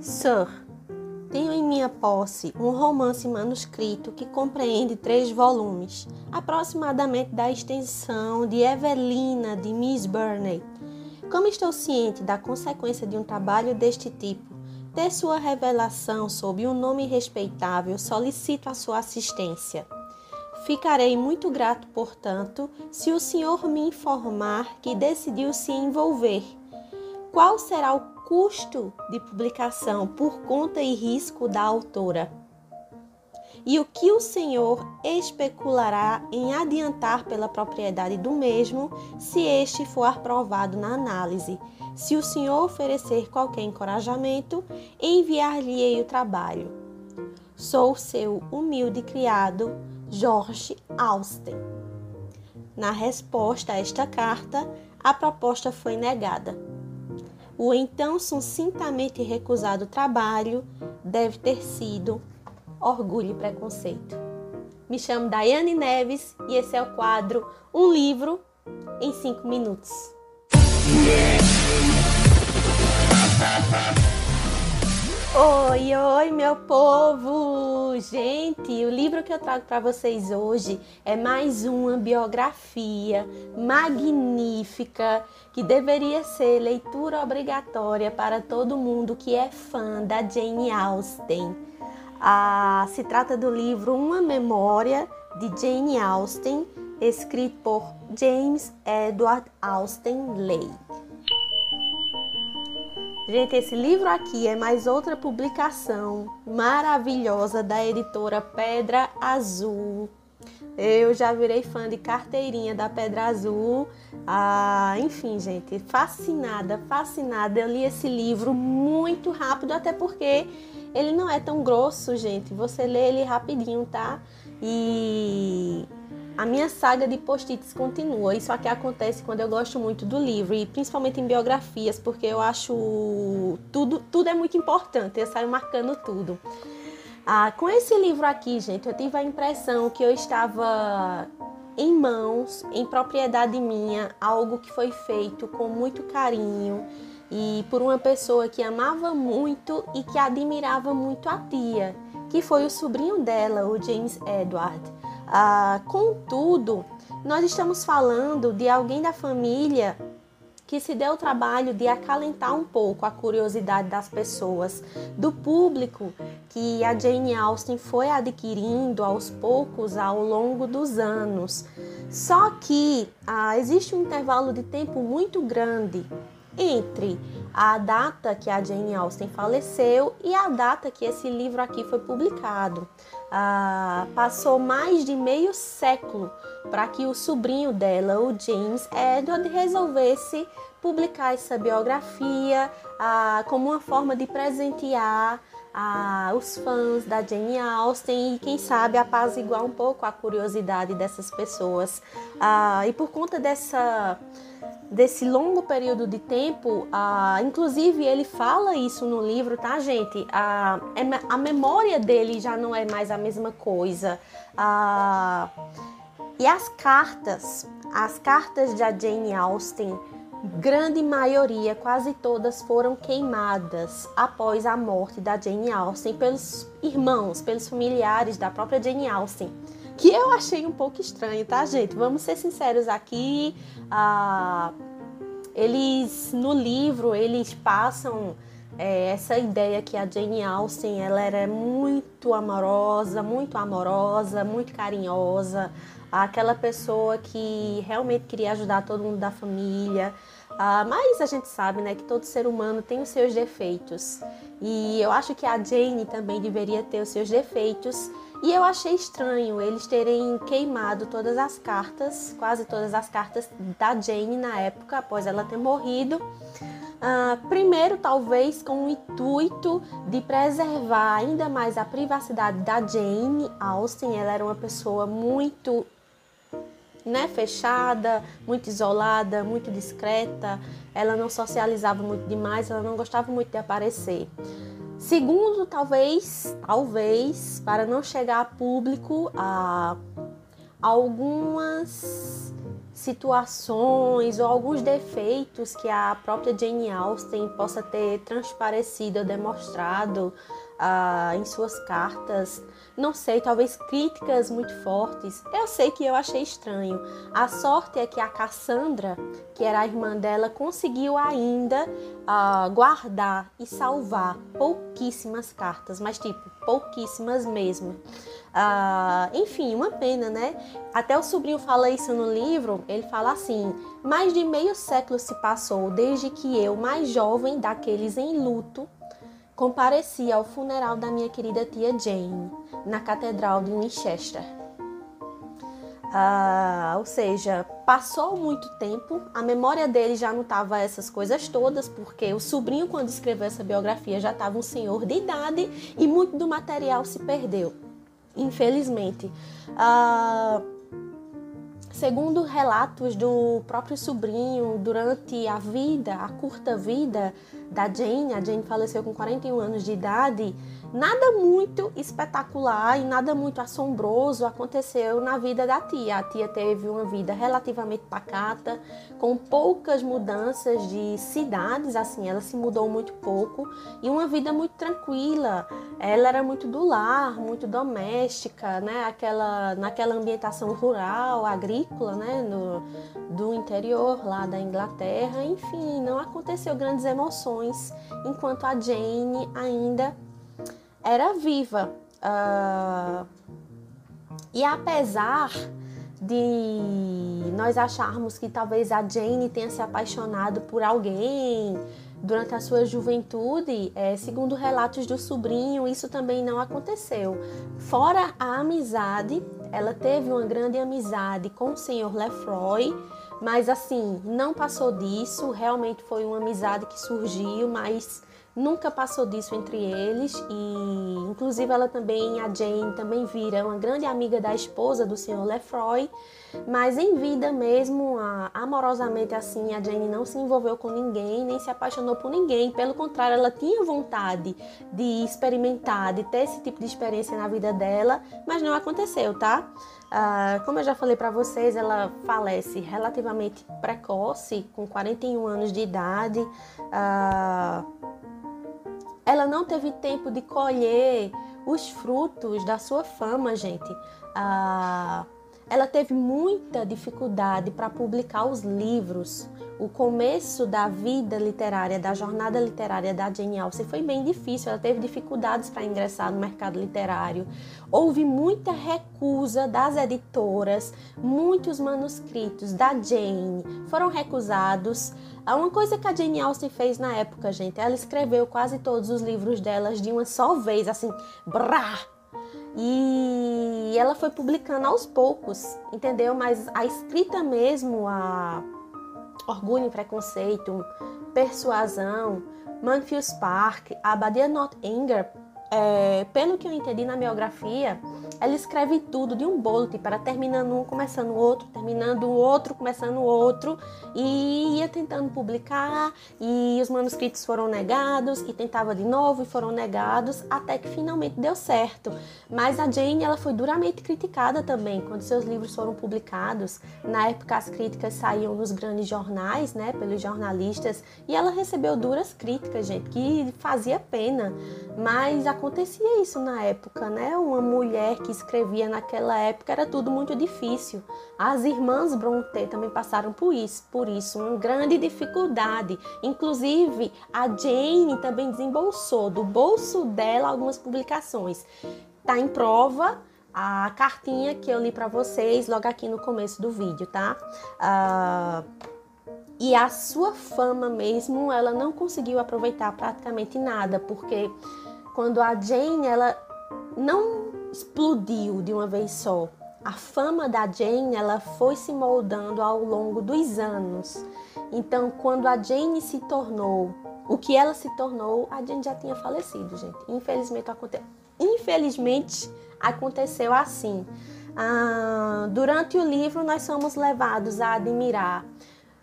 Sir, tenho em minha posse um romance manuscrito que compreende três volumes, aproximadamente da extensão de Evelina de Miss Burney. Como estou ciente da consequência de um trabalho deste tipo, ter sua revelação sob um nome respeitável, solicito a sua assistência. Ficarei muito grato, portanto, se o senhor me informar que decidiu se envolver. Qual será o custo de publicação por conta e risco da autora? E o que o senhor especulará em adiantar pela propriedade do mesmo, se este for aprovado na análise? Se o senhor oferecer qualquer encorajamento, enviar-lhe-ei o trabalho. Sou seu humilde criado, George Austen. Na resposta a esta carta, a proposta foi negada. O então sucintamente recusado trabalho deve ter sido orgulho e preconceito. Me chamo Daiane Neves e esse é o quadro Um Livro em 5 Minutos. Oi, oi, meu povo! Gente, o livro que eu trago para vocês hoje é mais uma biografia magnífica que deveria ser leitura obrigatória para todo mundo que é fã da Jane Austen. Ah, se trata do livro Uma Memória de Jane Austen, escrito por James Edward Austen Leigh. Gente, esse livro aqui é mais outra publicação maravilhosa da editora Pedra Azul. Eu já virei fã de carteirinha da Pedra Azul. Ah, enfim, gente, fascinada, fascinada. Eu li esse livro muito rápido, até porque ele não é tão grosso, gente. Você lê ele rapidinho, tá? E a minha saga de post-its continua. Isso aqui acontece quando eu gosto muito do livro e principalmente em biografias, porque eu acho tudo, tudo é muito importante. Eu saio marcando tudo. Ah, com esse livro aqui, gente, eu tive a impressão que eu estava em mãos, em propriedade minha, algo que foi feito com muito carinho e por uma pessoa que amava muito e que admirava muito a tia, que foi o sobrinho dela, o James Edward. Ah, contudo, nós estamos falando de alguém da família que se deu o trabalho de acalentar um pouco a curiosidade das pessoas, do público que a Jane Austen foi adquirindo aos poucos ao longo dos anos. Só que ah, existe um intervalo de tempo muito grande entre a data que a Jane Austen faleceu e a data que esse livro aqui foi publicado. Ah, passou mais de meio século para que o sobrinho dela, o James Edward, resolvesse publicar essa biografia ah, como uma forma de presentear ah, os fãs da Jane Austen e, quem sabe, apaziguar um pouco a curiosidade dessas pessoas. Ah, e por conta dessa desse longo período de tempo, ah, inclusive ele fala isso no livro, tá, gente? A, é a memória dele já não é mais a mesma coisa. Ah, e as cartas, as cartas da Jane Austen, grande maioria, quase todas foram queimadas após a morte da Jane Austen pelos irmãos, pelos familiares da própria Jane Austen que eu achei um pouco estranho, tá, gente? Vamos ser sinceros aqui. Ah, eles no livro eles passam é, essa ideia que a Jane Austen ela era muito amorosa, muito amorosa, muito carinhosa, aquela pessoa que realmente queria ajudar todo mundo da família. Ah, mas a gente sabe né, que todo ser humano tem os seus defeitos. E eu acho que a Jane também deveria ter os seus defeitos. E eu achei estranho eles terem queimado todas as cartas, quase todas as cartas da Jane na época, após ela ter morrido. Uh, primeiro, talvez com o intuito de preservar ainda mais a privacidade da Jane Austen. Ela era uma pessoa muito né, fechada, muito isolada, muito discreta. Ela não socializava muito demais, ela não gostava muito de aparecer. Segundo, talvez, talvez, para não chegar a público a algumas situações ou alguns defeitos que a própria Jane Austen possa ter transparecido ou demonstrado ah, em suas cartas. Não sei, talvez críticas muito fortes. Eu sei que eu achei estranho. A sorte é que a Cassandra, que era a irmã dela, conseguiu ainda ah, guardar e salvar pouquíssimas cartas, mas tipo, pouquíssimas mesmo. Ah, enfim, uma pena, né? Até o sobrinho fala isso no livro. Ele fala assim: mais de meio século se passou desde que eu, mais jovem daqueles em luto, compareci ao funeral da minha querida tia Jane na Catedral de Winchester. Ah, ou seja, passou muito tempo, a memória dele já não estava essas coisas todas, porque o sobrinho, quando escreveu essa biografia, já estava um senhor de idade e muito do material se perdeu infelizmente. Ah, segundo relatos do próprio sobrinho, durante a vida, a curta vida da Jane, a Jane faleceu com 41 anos de idade, Nada muito espetacular e nada muito assombroso aconteceu na vida da tia. A tia teve uma vida relativamente pacata, com poucas mudanças de cidades, assim, ela se mudou muito pouco e uma vida muito tranquila. Ela era muito do lar, muito doméstica, né? Aquela, naquela ambientação rural, agrícola, né? No, do interior lá da Inglaterra. Enfim, não aconteceu grandes emoções enquanto a Jane ainda era viva. Uh, e apesar de nós acharmos que talvez a Jane tenha se apaixonado por alguém durante a sua juventude, é, segundo relatos do sobrinho, isso também não aconteceu. Fora a amizade, ela teve uma grande amizade com o senhor Lefroy, mas assim, não passou disso, realmente foi uma amizade que surgiu, mas nunca passou disso entre eles e inclusive ela também, a Jane também vira uma grande amiga da esposa do senhor Lefroy, mas em vida mesmo, amorosamente assim, a Jane não se envolveu com ninguém, nem se apaixonou por ninguém, pelo contrário, ela tinha vontade de experimentar, de ter esse tipo de experiência na vida dela, mas não aconteceu, tá? Uh, como eu já falei para vocês, ela falece relativamente precoce, com 41 anos de idade. Uh, ela não teve tempo de colher os frutos da sua fama, gente. Ah, ela teve muita dificuldade para publicar os livros. O começo da vida literária, da jornada literária da Jane Austen foi bem difícil. Ela teve dificuldades para ingressar no mercado literário. Houve muita recusa das editoras. Muitos manuscritos da Jane foram recusados. Uma coisa que a Jane Austen fez na época, gente, ela escreveu quase todos os livros delas de uma só vez, assim, brá, e ela foi publicando aos poucos, entendeu? Mas a escrita mesmo, a Orgulho e Preconceito, Persuasão, Manfield Park, a Abadia Anger, é, pelo que eu entendi na biografia, ela escreve tudo de um bolo, tipo, era terminando um, começando outro, terminando o outro, começando o outro, e ia tentando publicar, e os manuscritos foram negados, e tentava de novo, e foram negados, até que finalmente deu certo. Mas a Jane, ela foi duramente criticada também, quando seus livros foram publicados. Na época, as críticas saíam nos grandes jornais, né, pelos jornalistas, e ela recebeu duras críticas, gente, que fazia pena. Mas a acontecia isso na época, né? Uma mulher que escrevia naquela época era tudo muito difícil. As irmãs Brontë também passaram por isso, por isso, uma grande dificuldade. Inclusive, a Jane também desembolsou do bolso dela algumas publicações. Tá em prova a cartinha que eu li para vocês logo aqui no começo do vídeo, tá? Uh, e a sua fama mesmo, ela não conseguiu aproveitar praticamente nada, porque quando a Jane ela não explodiu de uma vez só. A fama da Jane ela foi se moldando ao longo dos anos. Então, quando a Jane se tornou o que ela se tornou, a Jane já tinha falecido, gente. Infelizmente, aconte... Infelizmente aconteceu assim. Ah, durante o livro, nós somos levados a admirar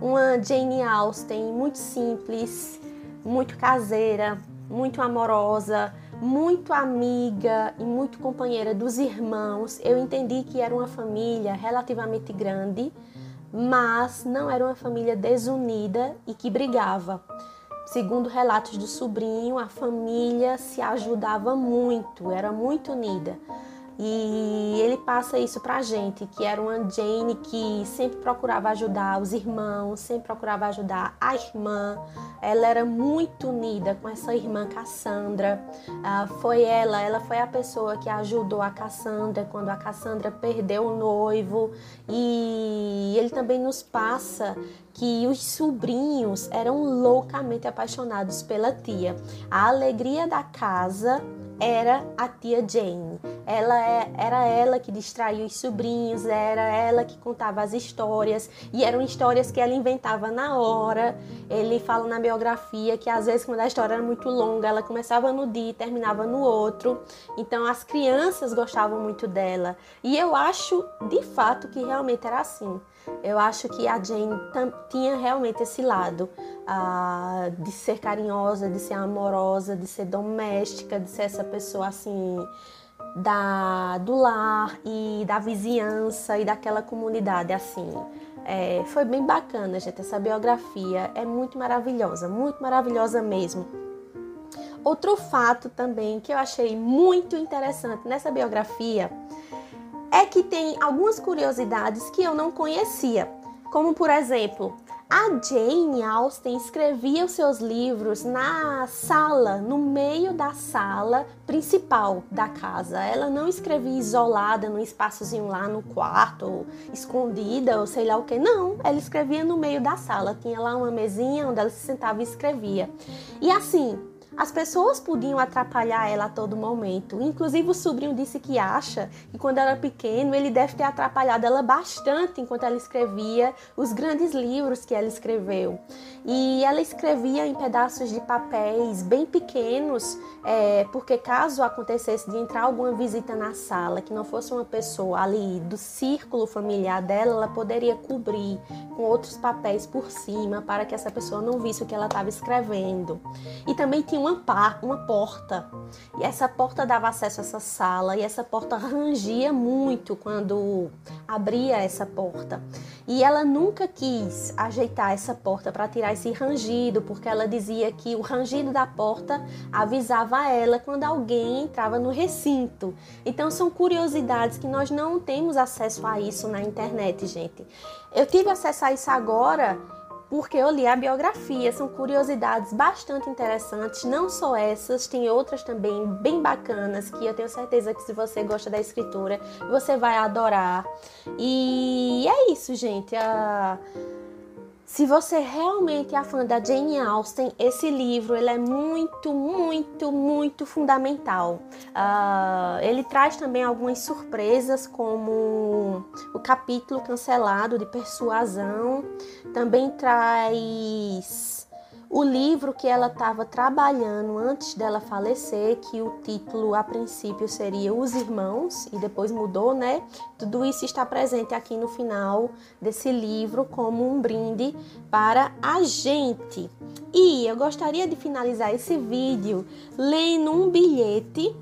uma Jane Austen muito simples, muito caseira, muito amorosa, muito amiga e muito companheira dos irmãos. Eu entendi que era uma família relativamente grande. mas não era uma família desunida e que brigava. Segundo relatos do sobrinho, a família se ajudava muito, era muito unida. E ele passa isso pra gente, que era uma Jane que sempre procurava ajudar os irmãos, sempre procurava ajudar a irmã. Ela era muito unida com essa irmã Cassandra. Ah, foi ela, ela foi a pessoa que ajudou a Cassandra quando a Cassandra perdeu o noivo. E ele também nos passa que os sobrinhos eram loucamente apaixonados pela tia. A alegria da casa era a tia Jane. Ela é, era ela que distraía os sobrinhos, era ela que contava as histórias e eram histórias que ela inventava na hora. Ele fala na biografia que às vezes quando a história era muito longa, ela começava no dia e terminava no outro. Então as crianças gostavam muito dela. E eu acho de fato que realmente era assim. Eu acho que a Jane tinha realmente esse lado uh, de ser carinhosa, de ser amorosa, de ser doméstica, de ser essa pessoa assim da do lar e da vizinhança e daquela comunidade assim. É, foi bem bacana, gente. Essa biografia é muito maravilhosa, muito maravilhosa mesmo. Outro fato também que eu achei muito interessante nessa biografia é que tem algumas curiosidades que eu não conhecia, como por exemplo, a Jane Austen escrevia os seus livros na sala, no meio da sala principal da casa. Ela não escrevia isolada num espaçozinho lá no quarto, escondida ou sei lá o que. Não, ela escrevia no meio da sala. Tinha lá uma mesinha onde ela se sentava e escrevia. E assim, as pessoas podiam atrapalhar ela a todo momento. Inclusive, o sobrinho disse que acha que quando ela era pequeno, ele deve ter atrapalhado ela bastante enquanto ela escrevia os grandes livros que ela escreveu. E ela escrevia em pedaços de papéis bem pequenos, é, porque caso acontecesse de entrar alguma visita na sala que não fosse uma pessoa ali do círculo familiar dela, ela poderia cobrir com outros papéis por cima para que essa pessoa não visse o que ela estava escrevendo. E também tinha uma uma, par, uma porta. E essa porta dava acesso a essa sala e essa porta rangia muito quando abria essa porta. E ela nunca quis ajeitar essa porta para tirar esse rangido, porque ela dizia que o rangido da porta avisava ela quando alguém entrava no recinto. Então são curiosidades que nós não temos acesso a isso na internet, gente. Eu tive acesso a isso agora porque eu li a biografia, são curiosidades bastante interessantes, não só essas, tem outras também bem bacanas que eu tenho certeza que se você gosta da escritura, você vai adorar. E é isso, gente. Se você realmente é fã da Jane Austen, esse livro ele é muito, muito, muito fundamental. Uh, ele traz também algumas surpresas, como o capítulo cancelado de persuasão. Também traz o livro que ela estava trabalhando antes dela falecer, que o título a princípio seria Os Irmãos e depois mudou, né? Tudo isso está presente aqui no final desse livro como um brinde para a gente. E eu gostaria de finalizar esse vídeo lendo um bilhete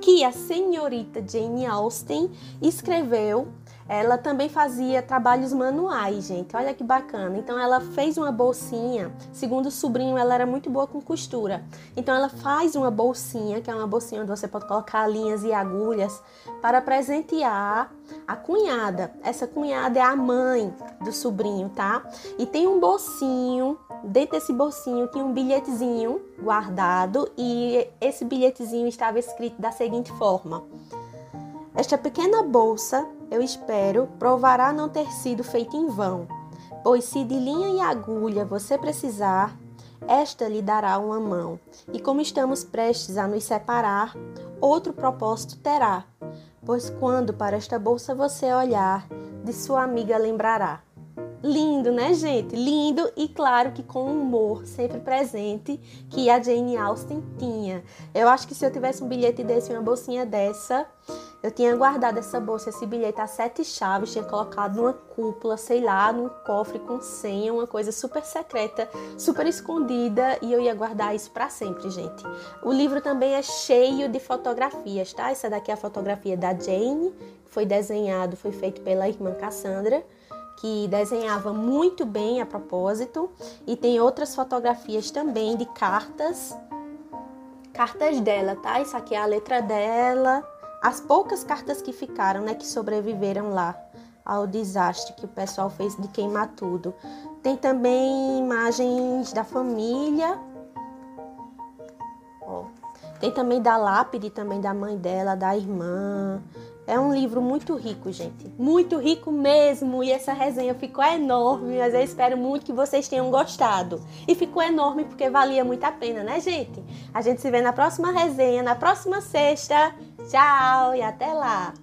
que a senhorita Jane Austen escreveu ela também fazia trabalhos manuais, gente. Olha que bacana. Então ela fez uma bolsinha. Segundo o sobrinho, ela era muito boa com costura. Então ela faz uma bolsinha, que é uma bolsinha onde você pode colocar linhas e agulhas para presentear a cunhada. Essa cunhada é a mãe do sobrinho, tá? E tem um bolsinho. Dentro desse bolsinho tinha um bilhetezinho guardado e esse bilhetezinho estava escrito da seguinte forma: esta pequena bolsa, eu espero, provará não ter sido feita em vão, pois se de linha e agulha você precisar, esta lhe dará uma mão. E como estamos prestes a nos separar, outro propósito terá, pois quando para esta bolsa você olhar, de sua amiga lembrará. Lindo, né, gente? Lindo e claro que com humor sempre presente que a Jane Austen tinha. Eu acho que se eu tivesse um bilhete desse, uma bolsinha dessa, eu tinha guardado essa bolsa, esse bilhete a sete chaves, tinha colocado numa cúpula, sei lá, num cofre com senha, uma coisa super secreta, super escondida, e eu ia guardar isso para sempre, gente. O livro também é cheio de fotografias, tá? Essa daqui é a fotografia da Jane, que foi desenhado, foi feito pela irmã Cassandra. que desenhava muito bem a propósito, e tem outras fotografias também de cartas, cartas dela, tá? Isso aqui é a letra dela, as poucas cartas que ficaram, né, que sobreviveram lá ao desastre que o pessoal fez de queimar tudo. Tem também imagens da família. Ó. Tem também da lápide, também da mãe dela, da irmã. É um livro muito rico, gente. Muito rico mesmo. E essa resenha ficou enorme, mas eu espero muito que vocês tenham gostado. E ficou enorme porque valia muito a pena, né, gente? A gente se vê na próxima resenha, na próxima sexta. Tchau e até lá!